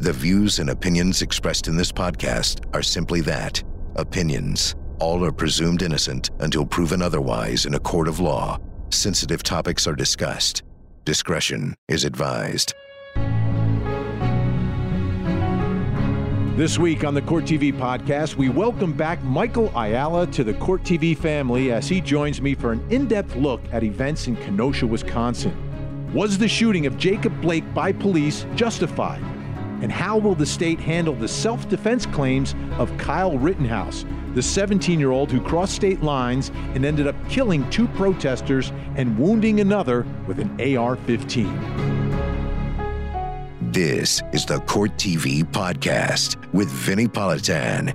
The views and opinions expressed in this podcast are simply that opinions. All are presumed innocent until proven otherwise in a court of law. Sensitive topics are discussed. Discretion is advised. This week on the Court TV podcast, we welcome back Michael Ayala to the Court TV family as he joins me for an in depth look at events in Kenosha, Wisconsin. Was the shooting of Jacob Blake by police justified? And how will the state handle the self defense claims of Kyle Rittenhouse, the 17 year old who crossed state lines and ended up killing two protesters and wounding another with an AR 15? This is the Court TV podcast with Vinnie Politan.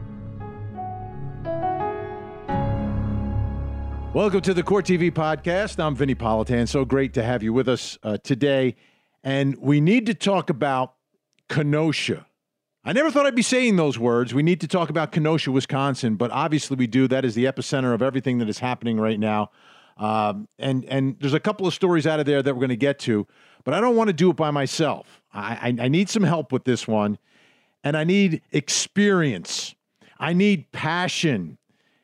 Welcome to the Court TV podcast. I'm Vinnie Politan. So great to have you with us uh, today. And we need to talk about Kenosha. I never thought I'd be saying those words. We need to talk about Kenosha, Wisconsin, but obviously we do. That is the epicenter of everything that is happening right now. Um, and and there's a couple of stories out of there that we're going to get to, but I don't want to do it by myself. I, I, I need some help with this one, and I need experience. I need passion,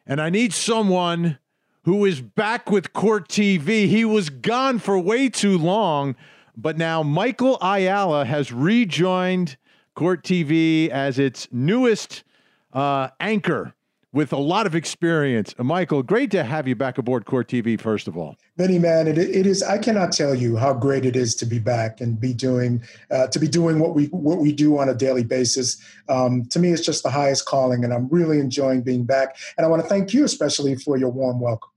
and I need someone who is back with Court TV. He was gone for way too long. But now Michael Ayala has rejoined Court TV as its newest uh, anchor with a lot of experience. Uh, Michael, great to have you back aboard Court TV, first of all. Vinnie, man, it, it is. I cannot tell you how great it is to be back and be doing uh, to be doing what we what we do on a daily basis. Um, to me, it's just the highest calling, and I'm really enjoying being back. And I want to thank you especially for your warm welcome.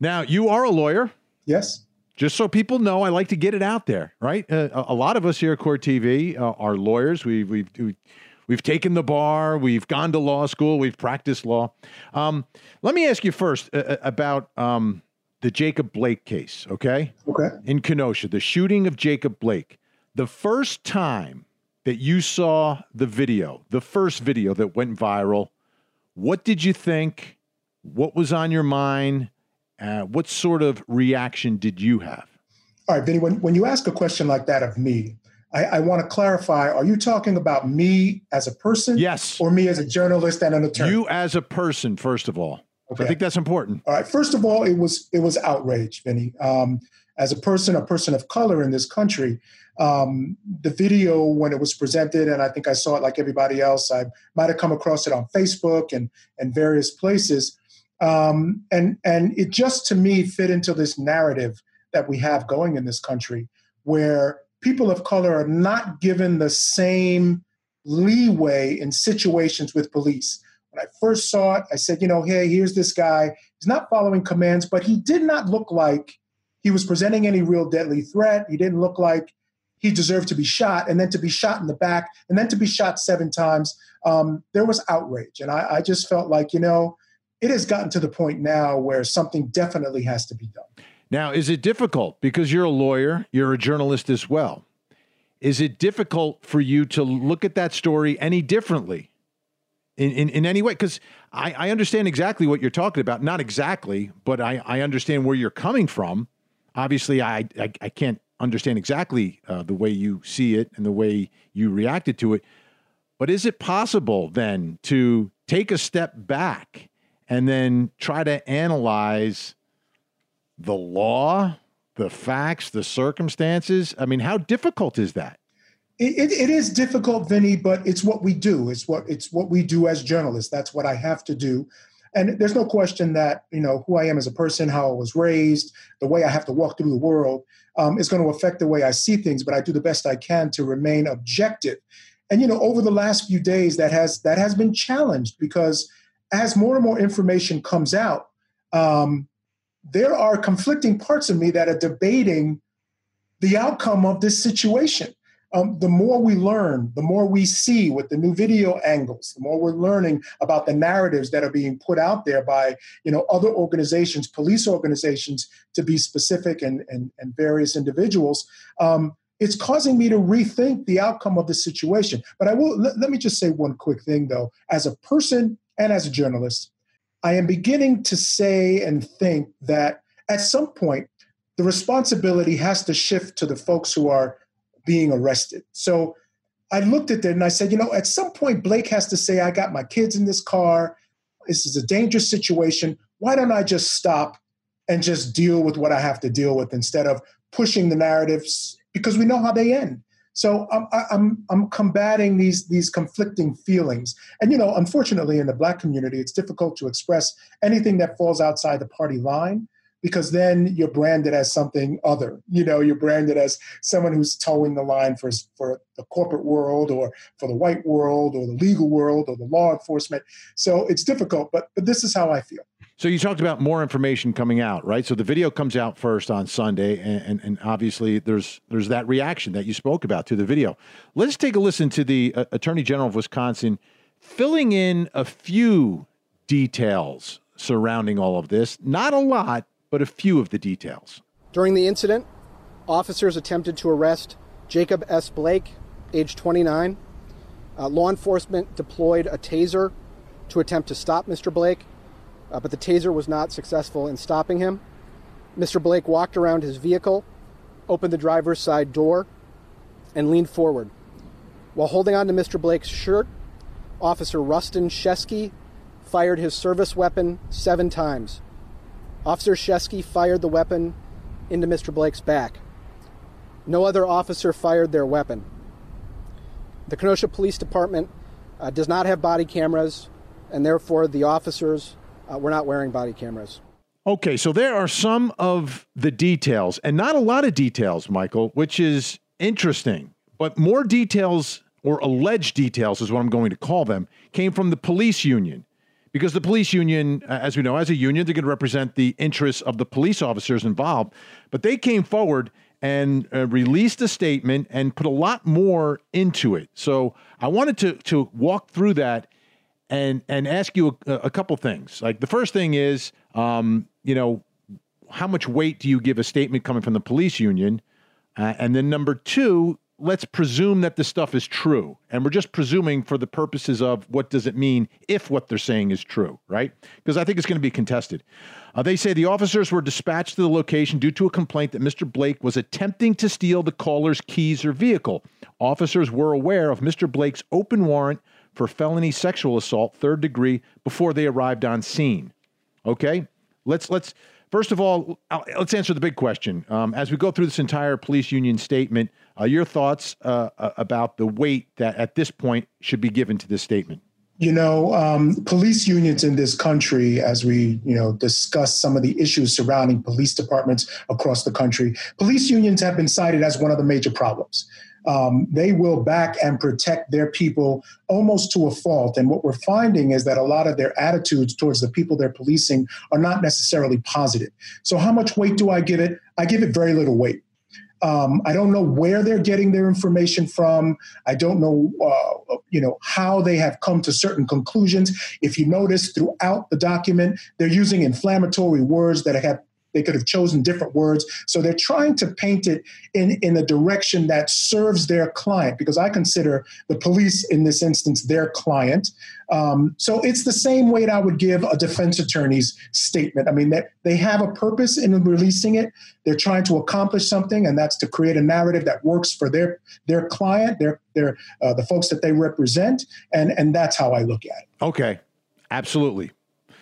Now, you are a lawyer. Yes just so people know, I like to get it out there, right? Uh, a, a, lot of us here at Court TV uh, are lawyers. We've, we've, we've taken the bar, we've gone to law school, we've practiced law. Um, let me ask you first uh, uh about um, the Jacob Blake case, okay? Okay. In Kenosha, the shooting of Jacob Blake. The first time that you saw the video, the first video that went viral, what did you think? What was on your mind? Uh, what sort of reaction did you have? All right, Vinnie, when, when you ask a question like that of me, I, I want to clarify are you talking about me as a person? Yes. Or me as a journalist and an attorney? You as a person, first of all. Okay. I think that's important. All right. First of all, it was it was outrage, Vinnie. Um, as a person, a person of color in this country, um, the video when it was presented, and I think I saw it like everybody else. I might have come across it on Facebook and and various places. Um, and and it just to me fit into this narrative that we have going in this country, where people of color are not given the same leeway in situations with police. When I first saw it, I said, you know, hey, here's this guy. He's not following commands, but he did not look like he was presenting any real deadly threat. He didn't look like he deserved to be shot, and then to be shot in the back, and then to be shot seven times. Um, there was outrage, and I, I just felt like, you know, it has gotten to the point now where something definitely has to be done. Now, is it difficult because you're a lawyer, you're a journalist as well? Is it difficult for you to look at that story any differently in, in, in any way? Because I, I understand exactly what you're talking about. Not exactly, but I, I understand where you're coming from. Obviously, I, I, I can't understand exactly uh, the way you see it and the way you reacted to it. But is it possible then to take a step back and then try to analyze the law, the facts, the circumstances? I mean, how difficult is that? It, it is difficult, Vinnie, but it's what we do. It's what it's what we do as journalists. That's what I have to do. And there's no question that you know who I am as a person, how I was raised, the way I have to walk through the world um, is going to affect the way I see things. But I do the best I can to remain objective. And you know, over the last few days, that has that has been challenged because as more and more information comes out, um, there are conflicting parts of me that are debating the outcome of this situation. Um, the more we learn, the more we see with the new video angles, the more we're learning about the narratives that are being put out there by you know other organizations, police organizations, to be specific, and and, and various individuals. Um, it's causing me to rethink the outcome of the situation. But I will let, let me just say one quick thing though. As a person and as a journalist, I am beginning to say and think that at some point, the responsibility has to shift to the folks who are being arrested. So I looked at it and I said, you know, at some point, Blake has to say, I got my kids in this car. This is a dangerous situation. Why don't I just stop and just deal with what I have to deal with instead of pushing the narratives because we know how they end. So I'm, I'm, I'm combating these, these conflicting feelings. And, you know, unfortunately, in the Black community, it's difficult to express anything that falls outside the party line because then you're branded as something other. You know, you're branded as someone who's toeing the line for, for the corporate world or for the white world or the legal world or the law enforcement. So it's difficult, but, but this is how I feel. So you talked about more information coming out, right? So the video comes out first on Sunday, and, and, and, obviously there's there's that reaction that you spoke about to the video. Let's take a listen to the uh, Attorney General of Wisconsin filling in a few details surrounding all of this. Not a lot, but a few of the details. During the incident, officers attempted to arrest Jacob S. Blake, age 29. Uh, law enforcement deployed a taser to attempt to stop Mr. Blake uh, but the taser was not successful in stopping him. Mr. Blake walked around his vehicle, opened the driver's side door, and leaned forward. While holding on to Mr. Blake's shirt, Officer Rusten Sheskey fired his service weapon seven times. Officer Shesky fired the weapon into Mr. Blake's back. No other officer fired their weapon. The Kenosha Police Department uh, does not have body cameras, and therefore the officers uh, we're not wearing body cameras. Okay, so there are some of the details, and not a lot of details, Michael, which is interesting. But more details, or alleged details is what I'm going to call them, came from the police union. Because the police union, as we know, as a union, they're going to represent the interests of the police officers involved. But they came forward and uh, released a statement and put a lot more into it. So I wanted to, to walk through that and and ask you a, a couple things. Like the first thing is, um, you know, how much weight do you give a statement coming from the police union? Uh, and then number two, let's presume that the stuff is true. And we're just presuming for the purposes of what does it mean if what they're saying is true, right? Because I think it's going to be contested. Uh, they say the officers were dispatched to the location due to a complaint that Mr. Blake was attempting to steal the caller's keys or vehicle. Officers were aware of Mr. Blake's open warrant for felony sexual assault, third degree, before they arrived on scene. Okay, let's let's first of all let's answer the big question. Um, as we go through this entire police union statement, uh, your thoughts uh, about the weight that at this point should be given to this statement. You know, um, police unions in this country, as we you know discuss some of the issues surrounding police departments across the country, police unions have been cited as one of the major problems um, they will back and protect their people almost to a fault. And what we're finding is that a lot of their attitudes towards the people they're policing are not necessarily positive. So, how much weight do I give it? I give it very little weight. Um, I don't know where they're getting their information from. I don't know, uh, you know, how they have come to certain conclusions. If you notice throughout the document, they're using inflammatory words that have they could have chosen different words. So they're trying to paint it in, in a direction that serves their client, because I consider the police in this instance their client. Um, so it's the same weight I would give a defense attorney's statement. I mean, they, they have a purpose in releasing it. They're trying to accomplish something, and that's to create a narrative that works for their their client, their their uh, the folks that they represent, and and that's how I look at it. Okay, absolutely.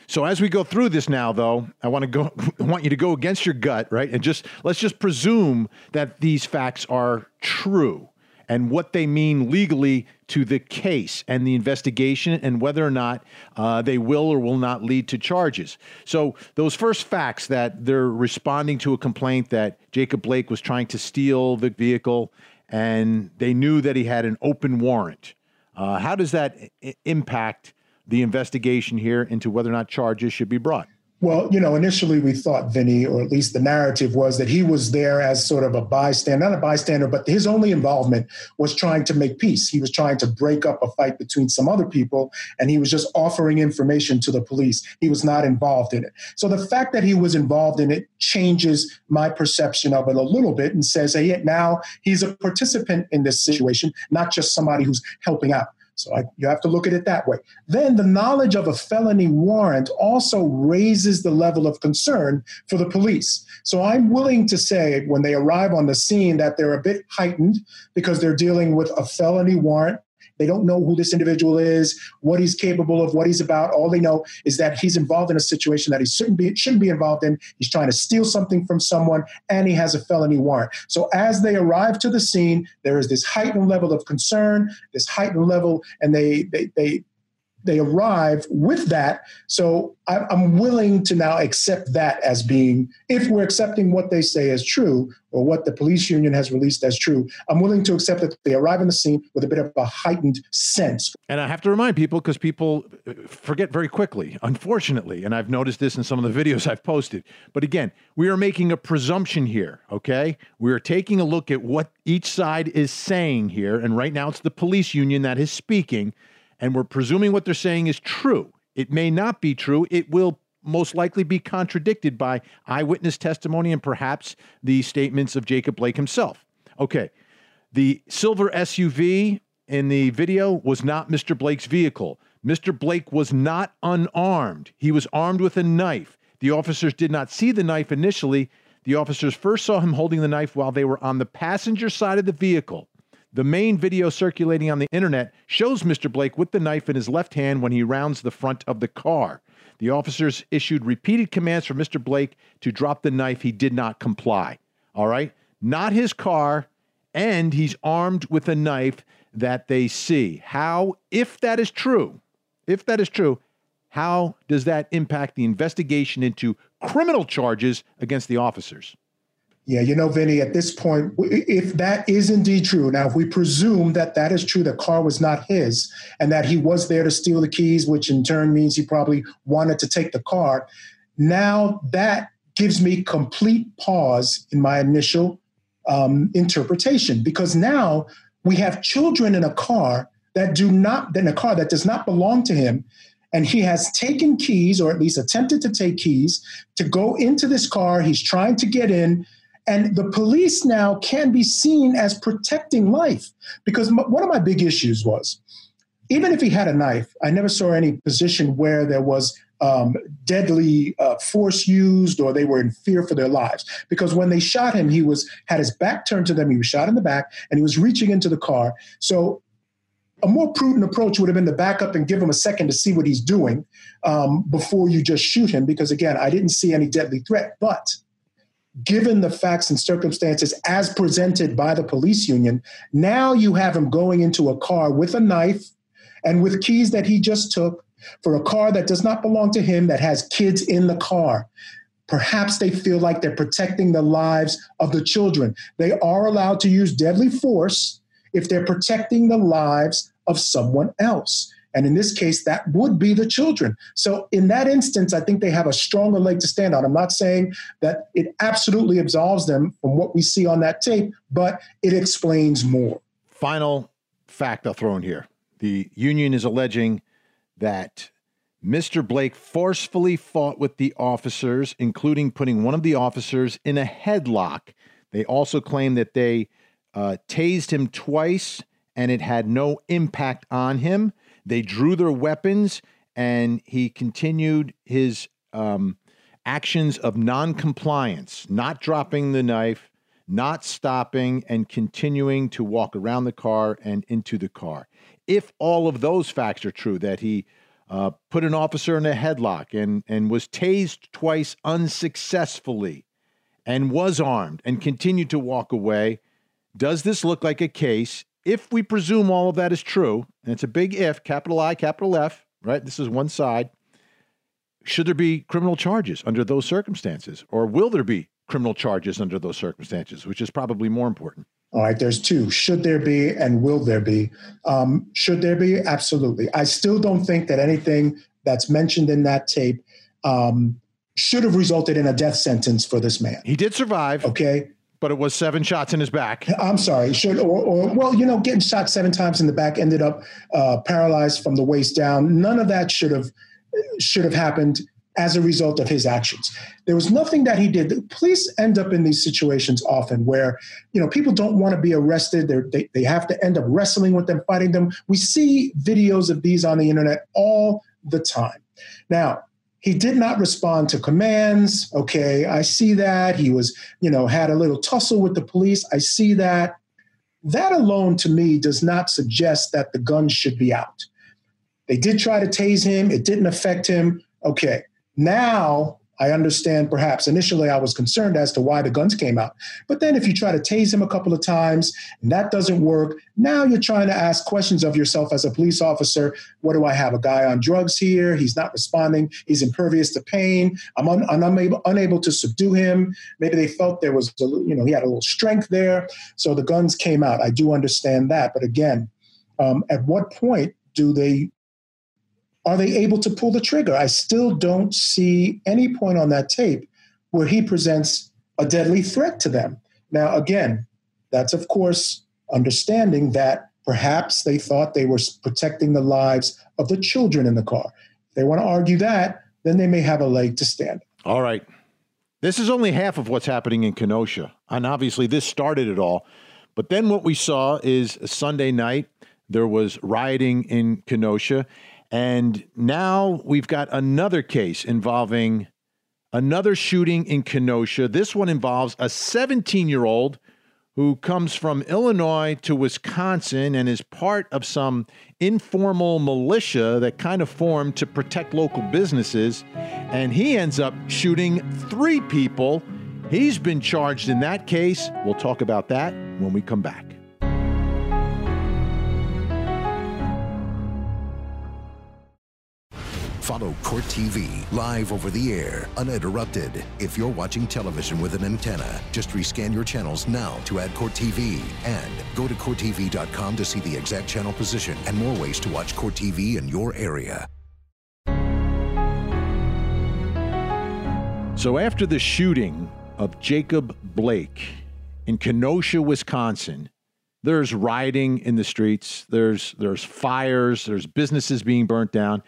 So as we go through this now, though, I want to go. I want you to go against your gut, right? And just let's just presume that these facts are true and what they mean legally to the case and the investigation and whether or not uh, they will or will not lead to charges. So, those first facts that they're responding to a complaint that Jacob Blake was trying to steal the vehicle and they knew that he had an open warrant. Uh, how does that I- impact the investigation here into whether or not charges should be brought? Well, you know, initially we thought Vinnie, or at least the narrative was that he was there as sort of a bystander, not a bystander, but his only involvement was trying to make peace. He was trying to break up a fight between some other people, and he was just offering information to the police. He was not involved in it. So the fact that he was involved in it changes my perception of it a little bit and says, hey, now he's a participant in this situation, not just somebody who's helping out. So I, you have to look at it that way. Then the knowledge of a felony warrant also raises the level of concern for the police. So I'm willing to say when they arrive on the scene that they're a bit heightened because they're dealing with a felony warrant they don't know who this individual is, what he's capable of, what he's about. All they know is that he's involved in a situation that he shouldn't be, shouldn't be involved in. He's trying to steal something from someone, and he has a felony warrant. So as they arrive to the scene, there is this heightened level of concern, this heightened level, and they they they they arrive with that. So I'm willing to now accept that as being, if we're accepting what they say as true or what the police union has released as true, I'm willing to accept that they arrive in the scene with a bit of a heightened sense. And I have to remind people because people uh, forget very quickly, unfortunately. And I've noticed this in some of the videos I've posted. But again, we are making a presumption here, okay? We are taking a look at what each side is saying here. And right now it's the police union that is speaking and we're presuming what they're saying is true. It may not be true. It will most likely be contradicted by eyewitness testimony and perhaps the statements of Jacob Blake himself. Okay. The silver SUV in the video was not Mr. Blake's vehicle. Mr. Blake was not unarmed. He was armed with a knife. The officers did not see the knife initially. The officers first saw him holding the knife while they were on the passenger side of the vehicle. The main video circulating on the internet shows Mr. Blake with the knife in his left hand when he rounds the front of the car. The officers issued repeated commands for Mr. Blake to drop the knife. He did not comply. All right? Not his car, and he's armed with a knife that they see. How, if that is true, if that is true, how does that impact the investigation into criminal charges against the officers? Yeah, you know, Vinnie, at this point, if that is indeed true, now if we presume that that is true, the car was not his, and that he was there to steal the keys, which in turn means he probably wanted to take the car, now that gives me complete pause in my initial um, interpretation because now we have children in a car that do not in a car that does not belong to him and he has taken keys or at least attempted to take keys to go into this car. He's trying to get in and the police now can be seen as protecting life. Because m- one of my big issues was even if he had a knife, I never saw any position where there was um, deadly uh, force used or they were in fear for their lives. Because when they shot him, he was had his back turned to them. He was shot in the back, and he was reaching into the car. So a more prudent approach would have been to back up and give him a second to see what he's doing um, before you just shoot him. Because again, I didn't see any deadly threat, but given the facts and circumstances as presented by the police union, now you have him going into a car with a knife and with keys that he just took for a car that does not belong to him, that has kids in the car. Perhaps they feel like they're protecting the lives of the children. They are allowed to use deadly force if they're protecting the lives of someone else. And in this case, that would be the children. So in that instance, I think they have a stronger leg to stand on. I'm not saying that it absolutely absolves them from what we see on that tape, but it explains more. Final fact I'll throw in here the union is alleging that Mr. Blake forcefully fought with the officers, including putting one of the officers in a headlock. They also claim that they uh, tased him twice and it had no impact on him. They drew their weapons, and he continued his um, actions of non-compliance, not dropping the knife, not stopping, and continuing to walk around the car and into the car. If all of those facts are true, that he uh, put an officer in a headlock and, and was tased twice unsuccessfully and was armed and continued to walk away, does this look like a case if we presume all of that is true, and it's a big if, capital I, capital F, right? This is one side. Should there be criminal charges under those circumstances? Or will there be criminal charges under those circumstances, which is probably more important? All right, there's two. Should there be and will there be? Um, should there be? Absolutely. I still don't think that anything that's mentioned in that tape um, should have resulted in a death sentence for this man. He did survive. Okay but it was seven shots in his back. I'm sorry. Should or, or well, you know, getting shot seven times in the back ended up uh, paralyzed from the waist down. None of that should have should have happened. as a result of his actions. There was nothing that he did. Police end up in these situations often where, you know, people don't want to be arrested. They're, they they have to end up wrestling with them, fighting them. We see videos of these on the internet all the time. Now, he did not respond to commands. Okay, I see that. He was, you know, had a little tussle with the police. I see that. That alone to me does not suggest that the gun should be out. They did try to tase him, it didn't affect him. Okay, now I understand perhaps initially I was concerned as to why the guns came out. But then if you try to tase him a couple of times and that doesn't work, now you're trying to ask questions of yourself as a police officer. What do I have? A guy on drugs here? He's not responding. He's impervious to pain. I'm, un- I'm unable, unable to subdue him. Maybe they felt there was, a, you know, he had a little strength there. So the guns came out. I do understand that. But again, um, at what point do they are they able to pull the trigger? I still don't see any point on that tape where he presents a deadly threat to them. Now, again, that's of course understanding that perhaps they thought they were protecting the lives of the children in the car. If they want to argue that, then they may have a leg to stand. All right. This is only half of what's happening in Kenosha. And obviously, this started it all. But then what we saw is Sunday night, there was rioting in Kenosha. And now we've got another case involving another shooting in Kenosha. This one involves a 17 year old who comes from Illinois to Wisconsin and is part of some informal militia that kind of formed to protect local businesses. And he ends up shooting three people. He's been charged in that case. We'll talk about that when we come back. Follow Court TV live over the air, uninterrupted. If you're watching television with an antenna, just rescan your channels now to add Court TV. And go to CourtTV.com to see the exact channel position and more ways to watch Court TV in your area. So, after the shooting of Jacob Blake in Kenosha, Wisconsin, there's rioting in the streets, there's, there's fires, there's businesses being burnt down.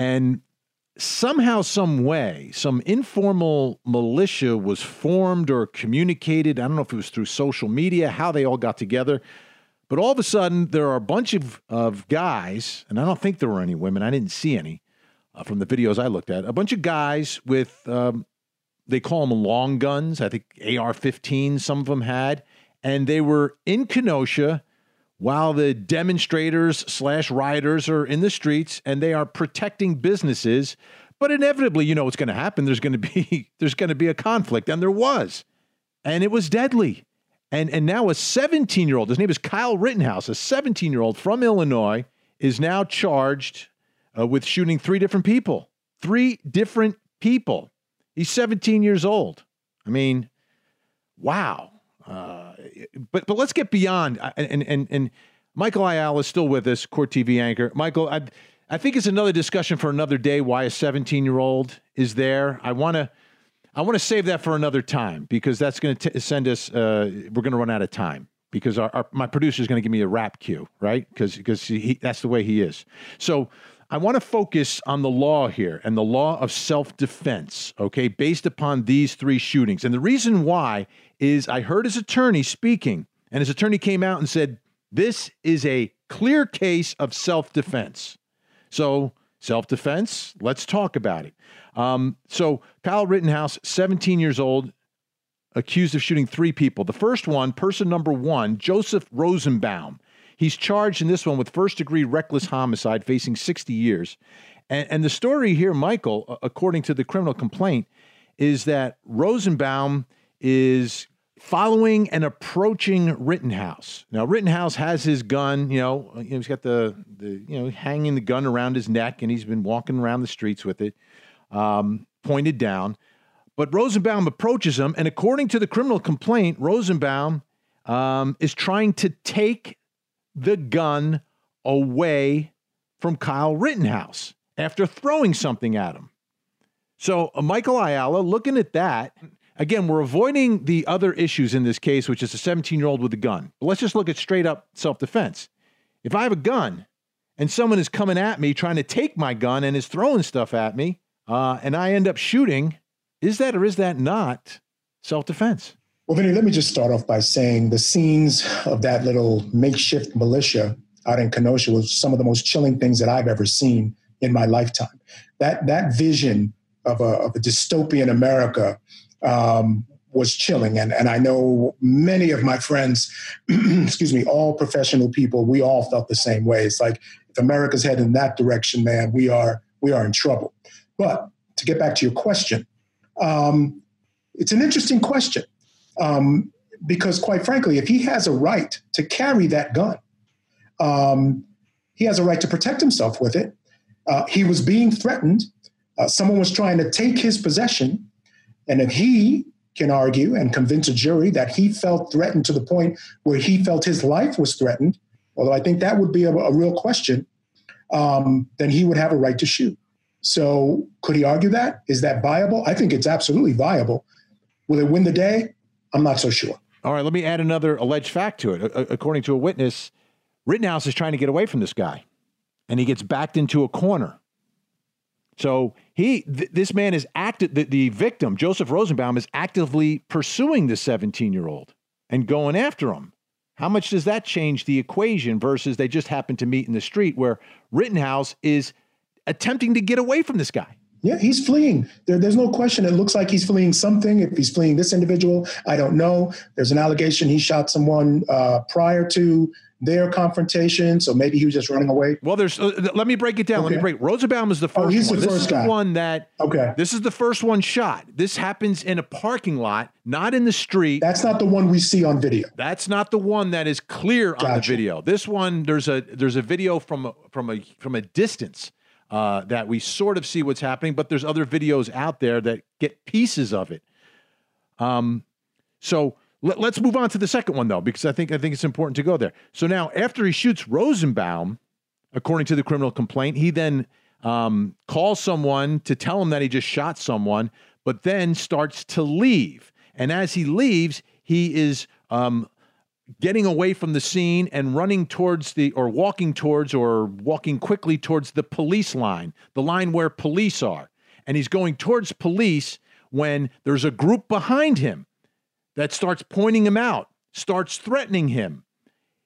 And somehow, some way, some informal militia was formed or communicated. I don't know if it was through social media, how they all got together. But all of a sudden, there are a bunch of, of guys, and I don't think there were any women. I didn't see any uh, from the videos I looked at. A bunch of guys with, um, they call them long guns. I think AR 15, some of them had. And they were in Kenosha while the demonstrators slash rioters are in the streets and they are protecting businesses but inevitably you know what's going to happen? There's going to be there's going to be a conflict and there was. And it was deadly. And and now a 17 year old his name is kyle rittenhouse a 17 year old from illinois is now charged uh, with shooting three different people. Three different people. He's 17 years old. I mean wow. Uh, but but let's get beyond and and and Michael Ayala is still with us, Court TV anchor. Michael, I I think it's another discussion for another day. Why a 17 year old is there? I want to I want to save that for another time because that's going to send us. Uh, we're going to run out of time because our, our my producer is going to give me a wrap cue, right? Because because he, that's the way he is. So I want to focus on the law here and the law of self defense, okay, based upon these three shootings. And the reason why is I heard his attorney speaking, and his attorney came out and said, This is a clear case of self defense. So, self defense, let's talk about it. Um, so, Kyle Rittenhouse, 17 years old, accused of shooting three people. The first one, person number one, Joseph Rosenbaum. He's charged in this one with first degree reckless homicide, facing 60 years. And, and the story here, Michael, according to the criminal complaint, is that Rosenbaum is following and approaching Rittenhouse. Now Rittenhouse has his gun, you know, he's got the, the you know hanging the gun around his neck, and he's been walking around the streets with it, um, pointed down. But Rosenbaum approaches him, and according to the criminal complaint, Rosenbaum um, is trying to take the gun away from Kyle Rittenhouse after throwing something at him. So, uh, Michael Ayala, looking at that, again, we're avoiding the other issues in this case, which is a 17 year old with a gun. But let's just look at straight up self defense. If I have a gun and someone is coming at me trying to take my gun and is throwing stuff at me, uh, and I end up shooting, is that or is that not self defense? Well, Vinnie, let me just start off by saying the scenes of that little makeshift militia out in Kenosha was some of the most chilling things that I've ever seen in my lifetime. That that vision of a, of a dystopian America um, was chilling, and and I know many of my friends, excuse me, all professional people, we all felt the same way. It's like if America's heading in that direction, man, we are we are in trouble. But to get back to your question, um, it's an interesting question um, because, quite frankly, if he has a right to carry that gun, um, he has a right to protect himself with it. Uh, he was being threatened. Uh, someone was trying to take his possession. And if he can argue and convince a jury that he felt threatened to the point where he felt his life was threatened, although I think that would be a, a real question, um, then he would have a right to shoot. So, could he argue that? Is that viable? I think it's absolutely viable. Will it win the day? I'm not so sure. All right, let me add another alleged fact to it. According to a witness, Rittenhouse is trying to get away from this guy, and he gets backed into a corner. So he, th- this man is active. The, the victim, Joseph Rosenbaum, is actively pursuing the 17 year old and going after him. How much does that change the equation versus they just happen to meet in the street where Rittenhouse is attempting to get away from this guy? Yeah, he's fleeing. There, there's no question. It looks like he's fleeing something. If he's fleeing this individual, I don't know. There's an allegation he shot someone uh, prior to their confrontation, so maybe he was just running away. Well, there's. Uh, let me break it down. Okay. Let me break. Rosenbaum is the oh, first. Oh, he's one. the this first is guy. one that. Okay. This is the first one shot. This happens in a parking lot, not in the street. That's not the one we see on video. That's not the one that is clear gotcha. on the video. This one, there's a there's a video from a, from a from a distance uh, that we sort of see what's happening, but there's other videos out there that get pieces of it. Um, so let, us move on to the second one though, because I think I think it's important to go there. So now, after he shoots Rosenbaum, according to the criminal complaint, he then um, calls someone to tell him that he just shot someone, but then starts to leave. And as he leaves, he is um, getting away from the scene and running towards the, or walking towards, or walking quickly towards the police line, the line where police are. And he's going towards police when there's a group behind him that starts pointing him out, starts threatening him.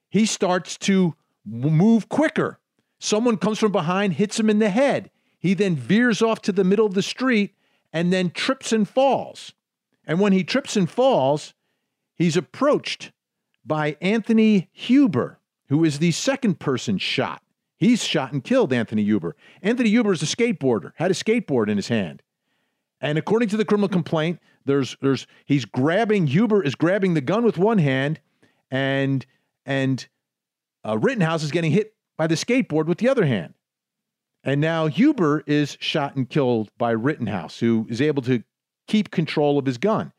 He starts to move quicker. Someone comes from behind, hits him in the head. He then veers off to the middle of the street and then trips and falls. And when he trips and falls, he's approached by Anthony Huber, who is the second person shot. He's shot and killed Anthony Huber. Anthony Huber is a skateboarder, had a skateboard in his hand. And according to the criminal complaint, there's there's he's grabbing Huber is grabbing the gun with one hand, and and uh, Rittenhouse is getting hit by the skateboard with the other hand. And now Huber is shot and killed by Rittenhouse, who is able to keep control of his gun.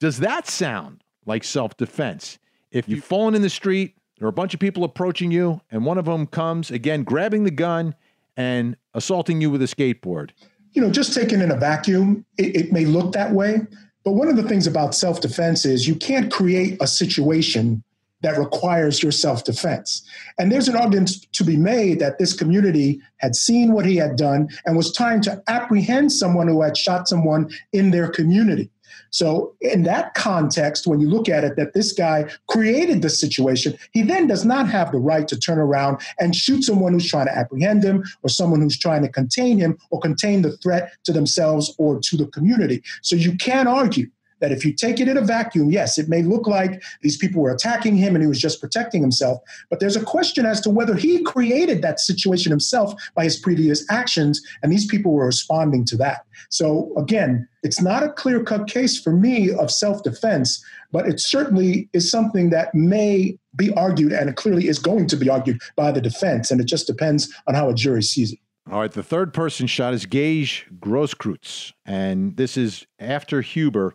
Does that sound like self defense? If you've fallen in the street, there are a bunch of people approaching you, and one of them comes, again, grabbing the gun and assaulting you with a skateboard. You know, just taken in a vacuum, it, it may look that way. But one of the things about self defense is you can't create a situation that requires your self defense. And there's an argument to be made that this community had seen what he had done and was trying to apprehend someone who had shot someone in their community. So, in that context, when you look at it, that this guy created the situation, he then does not have the right to turn around and shoot someone who's trying to apprehend him or someone who's trying to contain him or contain the threat to themselves or to the community. So, you can argue that if you take it in a vacuum, yes, it may look like these people were attacking him and he was just protecting himself. But there's a question as to whether he created that situation himself by his previous actions, and these people were responding to that. So again, it's not a clear cut case for me of self defense, but it certainly is something that may be argued, and it clearly is going to be argued by the defense. And it just depends on how a jury sees it. All right, the third person shot is Gage Grosskreutz, and this is after Huber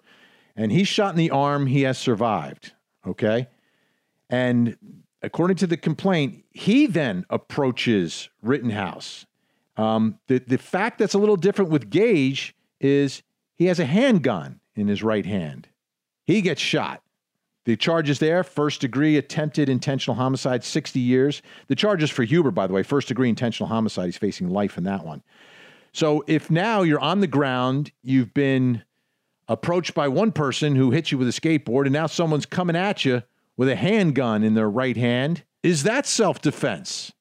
and he's shot in the arm. He has survived. Okay. And according to the complaint, he then approaches Rittenhouse. Um, the, the fact that's a little different with Gage is he has a handgun in his right hand. He gets shot. The charges there first degree attempted intentional homicide, 60 years. The charges for Huber, by the way, first degree intentional homicide. He's facing life in that one. So if now you're on the ground, you've been approached by one person who hits you with a skateboard, and now someone's coming at you with a handgun in their right hand, is that self defense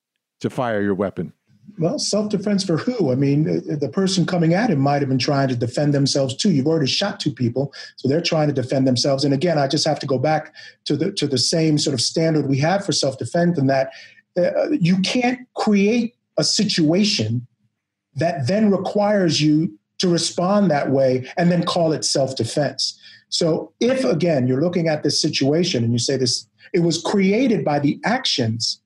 to fire your weapon? Well, self defense for who? I mean, the person coming at him might have been trying to defend themselves too. You've already shot two people, so they're trying to defend themselves. And again, I just have to go back to the to the same sort of standard we have for self defense, and that uh, you can't create a situation that then requires you to respond that way and then call it self defense. So, if again you're looking at this situation and you say this, it was created by the actions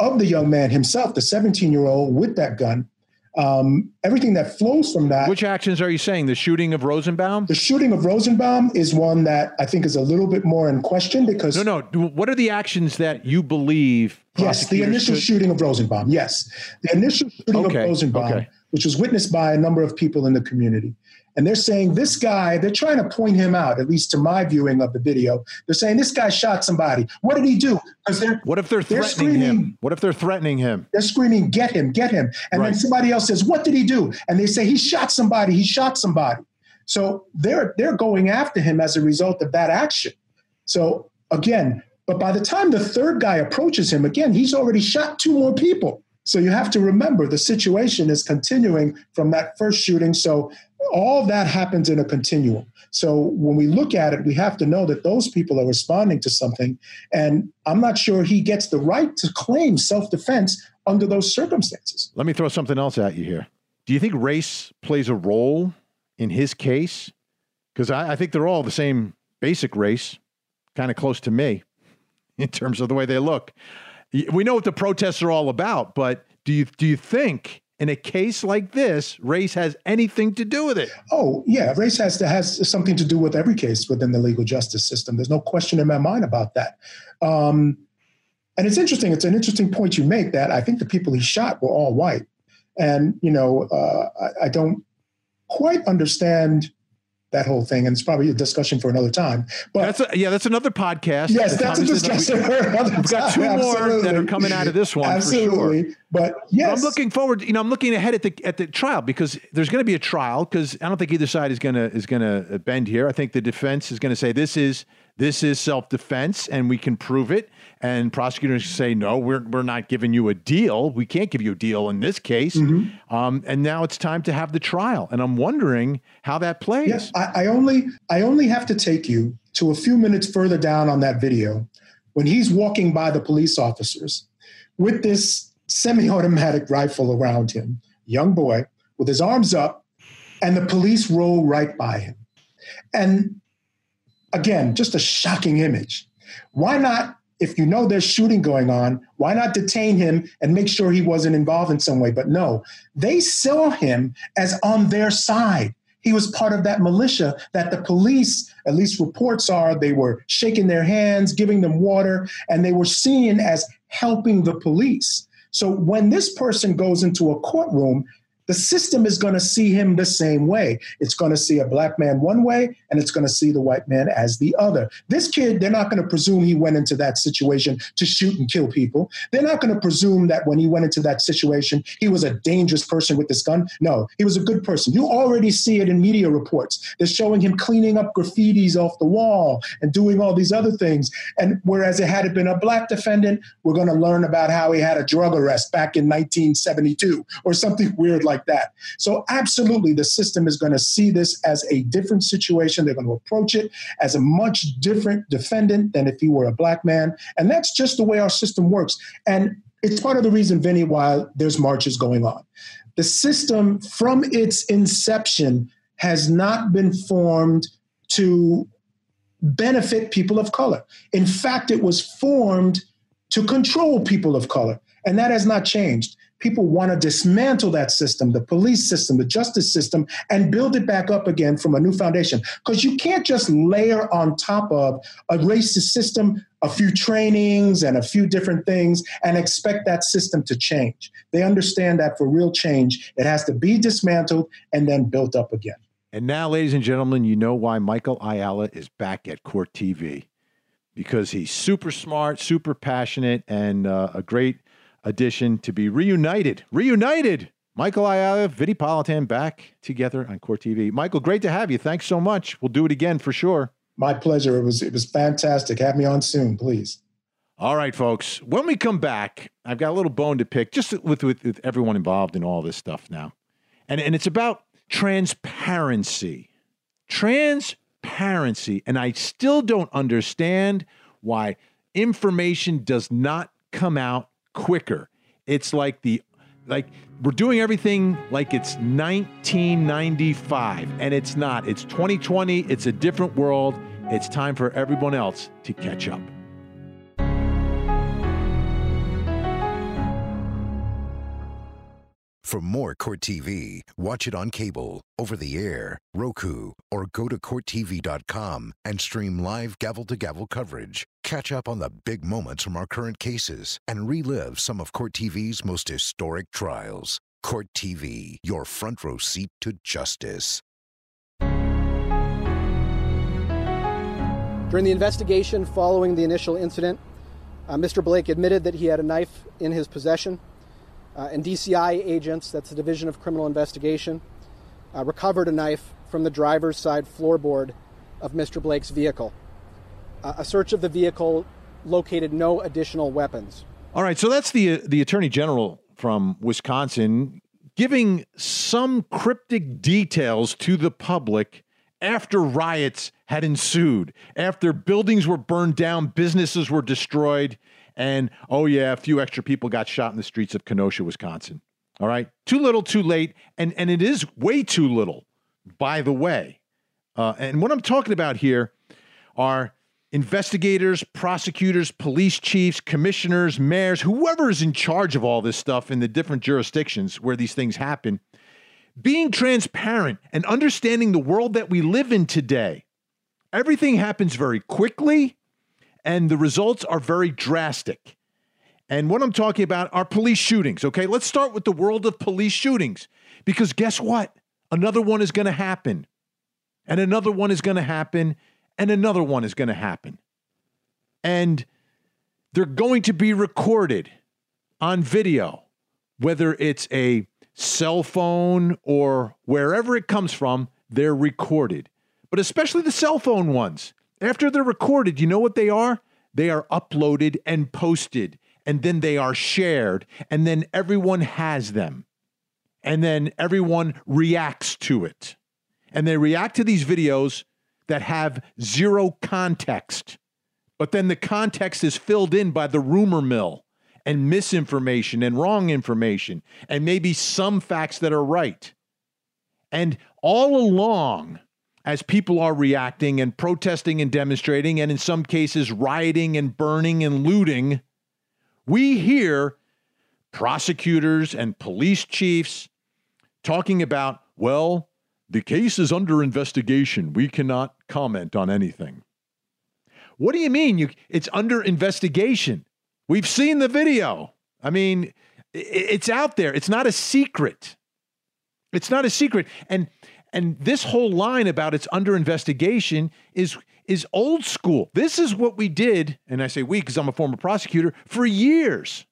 of the young man himself, the 17 year old with that gun. Um, everything that flows from that. Which actions are you saying? The shooting of Rosenbaum? The shooting of Rosenbaum is one that I think is a little bit more in question because. No, no. What are the actions that you believe? Yes, the initial should... shooting of Rosenbaum. Yes. The initial shooting okay, of Rosenbaum, okay. which was witnessed by a number of people in the community. And they're saying this mm-hmm. guy, they're trying to point him out, at least to my viewing of the video. They're saying this guy shot somebody. What did he do? Because they're What if they're, they're threatening him? What if they're threatening him? They're screaming, get him, get him. And right. then somebody else says, What did he do? And they say he shot somebody, he shot somebody. So they're they're going after him as a result of that action. So again, but by the time the third guy approaches him, again, he's already shot two more people. So you have to remember the situation is continuing from that first shooting. So all that happens in a continuum. So when we look at it, we have to know that those people are responding to something. And I'm not sure he gets the right to claim self defense under those circumstances. Let me throw something else at you here. Do you think race plays a role in his case? Because I, I think they're all the same basic race, kind of close to me in terms of the way they look. We know what the protests are all about, but do you do you think in a case like this, race has anything to do with it. Oh, yeah, race has to, has something to do with every case within the legal justice system. There's no question in my mind about that. Um, and it's interesting. It's an interesting point you make that I think the people he shot were all white, and you know, uh, I, I don't quite understand that whole thing, and it's probably a discussion for another time. But that's a, yeah, that's another podcast. Yes, that's a discussion we, for another We've got two more that are coming out of this one Absolutely. for sure. But yes, but I'm looking forward. You know, I'm looking ahead at the at the trial because there's going to be a trial because I don't think either side is going to is going to bend here. I think the defense is going to say this is this is self defense and we can prove it. And prosecutors say, no, we're, we're not giving you a deal. We can't give you a deal in this case. Mm-hmm. Um, and now it's time to have the trial. And I'm wondering how that plays. Yes, I, I only I only have to take you to a few minutes further down on that video when he's walking by the police officers with this semi-automatic rifle around him, young boy with his arms up, and the police roll right by him. And again, just a shocking image. Why not, if you know there's shooting going on, why not detain him and make sure he wasn't involved in some way? But no, they saw him as on their side. He was part of that militia that the police, at least reports are, they were shaking their hands, giving them water, and they were seen as helping the police. So when this person goes into a courtroom, the system is going to see him the same way. It's going to see a black man one way and it's going to see the white man as the other. This kid, they're not going to presume he went into that situation to shoot and kill people. They're not going to presume that when he went into that situation, he was a dangerous person with this gun. No, he was a good person. You already see it in media reports. They're showing him cleaning up graffitis off the wall and doing all these other things. And whereas it had it been a black defendant, we're going to learn about how he had a drug arrest back in 1972 or something weird like like that. So, absolutely, the system is going to see this as a different situation. They're going to approach it as a much different defendant than if he were a black man. And that's just the way our system works. And it's part of the reason, Vinnie, why there's marches going on. The system, from its inception, has not been formed to benefit people of color. In fact, it was formed to control people of color. And that has not changed people want to dismantle that system, the police system, the justice system, and build it back up again from a new foundation. Because you can't just layer on top of a racist system a few trainings and a few different things and expect that system to change. They understand that for real change, it has to be dismantled and then built up again. And now, ladies and gentlemen, you know why Michael Ayala is back at Court TV because he's super smart, super passionate, and uh, a great addition to be reunited, reunited Michael Ayala, Vinnie Politan back together on Court TV. Michael, great to have you. Thanks so much. We'll do it again for sure. My pleasure. It was it was fantastic. Have me on soon, please. All right, folks. When we come back, I've got a little bone to pick just with, with, with everyone involved in all this stuff now. And, and it's about transparency. Transparency. And I still don't understand why information does not come out quicker. It's like the like we're doing everything like it's 1995 and it's not. It's 2020, it's a different world. It's time for everyone else to catch up. For more Court TV, watch it on cable, over the air, Roku, or go to CourtTV.com and stream live gavel to gavel coverage. Catch up on the big moments from our current cases and relive some of Court TV's most historic trials. Court TV, your front row seat to justice. During the investigation following the initial incident, uh, Mr. Blake admitted that he had a knife in his possession. Uh, and DCI agents, that's the Division of Criminal Investigation, uh, recovered a knife from the driver's side floorboard of Mr. Blake's vehicle. Uh, a search of the vehicle located no additional weapons. All right, so that's the the Attorney General from Wisconsin giving some cryptic details to the public after riots had ensued, after buildings were burned down, businesses were destroyed, and oh, yeah, a few extra people got shot in the streets of Kenosha, Wisconsin. All right. Too little, too late. And, and it is way too little, by the way. Uh, and what I'm talking about here are investigators, prosecutors, police chiefs, commissioners, mayors, whoever is in charge of all this stuff in the different jurisdictions where these things happen, being transparent and understanding the world that we live in today. Everything happens very quickly and the results are very drastic. And what I'm talking about are police shootings. Okay, let's start with the world of police shootings because guess what? Another one is going to happen, and another one is going to happen, and another one is going to happen. And they're going to be recorded on video, whether it's a cell phone or wherever it comes from, they're recorded. But especially the cell phone ones. After they're recorded, you know what they are? They are uploaded and posted, and then they are shared, and then everyone has them. And then everyone reacts to it. And they react to these videos that have zero context. But then the context is filled in by the rumor mill and misinformation and wrong information and maybe some facts that are right. And all along, as people are reacting and protesting and demonstrating, and in some cases, rioting and burning and looting, we hear prosecutors and police chiefs talking about, well, the case is under investigation. We cannot comment on anything. What do you mean you, it's under investigation? We've seen the video. I mean, it's out there. It's not a secret. It's not a secret. And and this whole line about it's under investigation is is old school. This is what we did, and I say we because I'm a former prosecutor for years.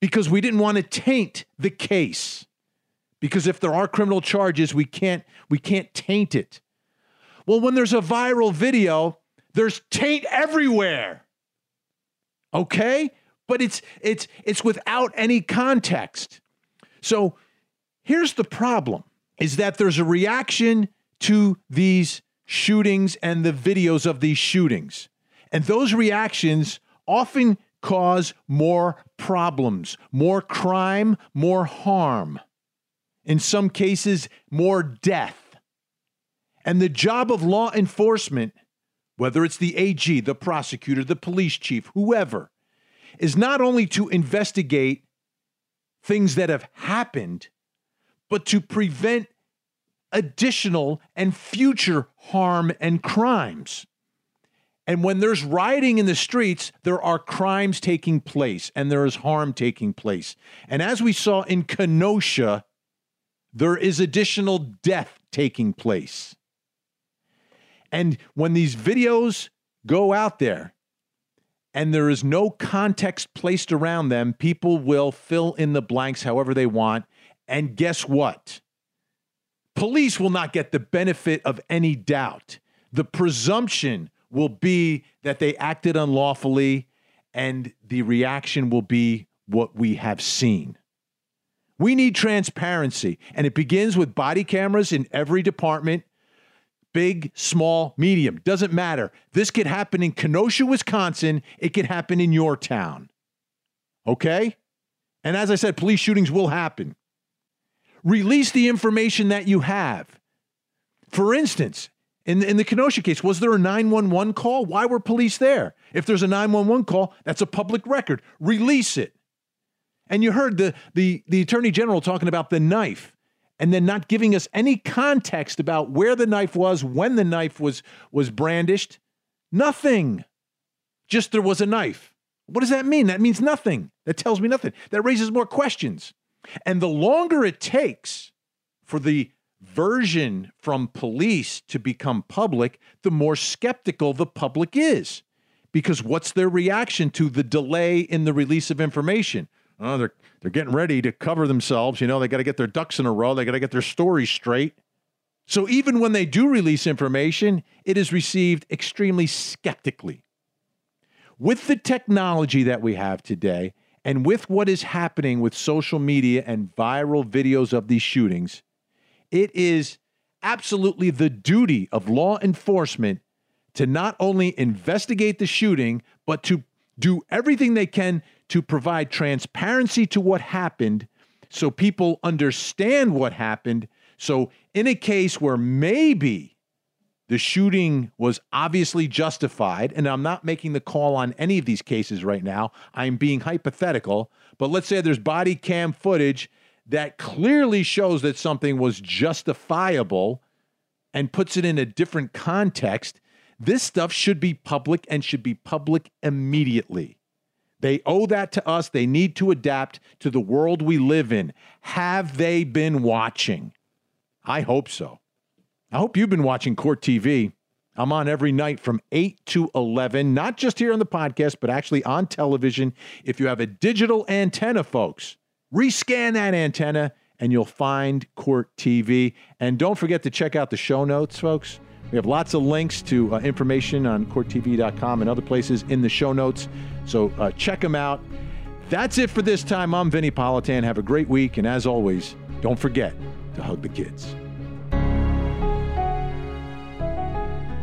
Because we didn't want to taint the case. Because if there are criminal charges, we can't we can't taint it. Well, when there's a viral video, there's taint everywhere. Okay? But it's it's it's without any context. So, here's the problem is that there's a reaction to these shootings and the videos of these shootings. And those reactions often cause more problems, more crime, more harm. In some cases, more death. And the job of law enforcement, whether it's the AG, the prosecutor, the police chief, whoever, is not only to investigate things that have happened, but to prevent additional and future harm and crimes. And when there's rioting in the streets, there are crimes taking place and there is harm taking place. And as we saw in Kenosha, there is additional death taking place. And when these videos go out there and there is no context placed around them, people will fill in the blanks however they want And guess what? Police will not get the benefit of any doubt. The presumption will be that they acted unlawfully, and the reaction will be what we have seen. We need transparency, and it begins with body cameras in every department big, small, medium, doesn't matter. This could happen in Kenosha, Wisconsin. It could happen in your town. Okay? And as I said, police shootings will happen. Release the information that you have. For instance, in the, in the Kenosha case, was there a 911 call? Why were police there? If there's a 911 call, that's a public record. Release it. And you heard the, the, the attorney general talking about the knife and then not giving us any context about where the knife was, when the knife was, was brandished. Nothing. Just there was a knife. What does that mean? That means nothing. That tells me nothing. That raises more questions. And the longer it takes for the version from police to become public, the more skeptical the public is. Because what's their reaction to the delay in the release of information? Oh, they're they're getting ready to cover themselves. You know, they got to get their ducks in a row. They got to get their story straight. So even when they do release information, it is received extremely skeptically. With the technology that we have today, and with what is happening with social media and viral videos of these shootings, it is absolutely the duty of law enforcement to not only investigate the shooting, but to do everything they can to provide transparency to what happened so people understand what happened. So, in a case where maybe the shooting was obviously justified, and I'm not making the call on any of these cases right now, I'm being hypothetical, but let's say there's body cam footage that clearly shows that something was justifiable and puts it in a different context. This stuff should be public and should be public immediately. They owe that to us. They need to adapt to the world we live in. Have they been watching? I hope so. I hope you've been watching Court TV. I'm on every night from 8 to 11, not just here on the podcast, but actually on television. If you have a digital antenna, folks, rescan that antenna and you'll find Court TV. And don't forget to check out the show notes, folks. We have lots of links to uh, information on courttv.com and other places in the show notes. So uh, check them out. That's it for this time. I'm Vinnie Politan. Have a great week. And as always, don't forget to hug the kids.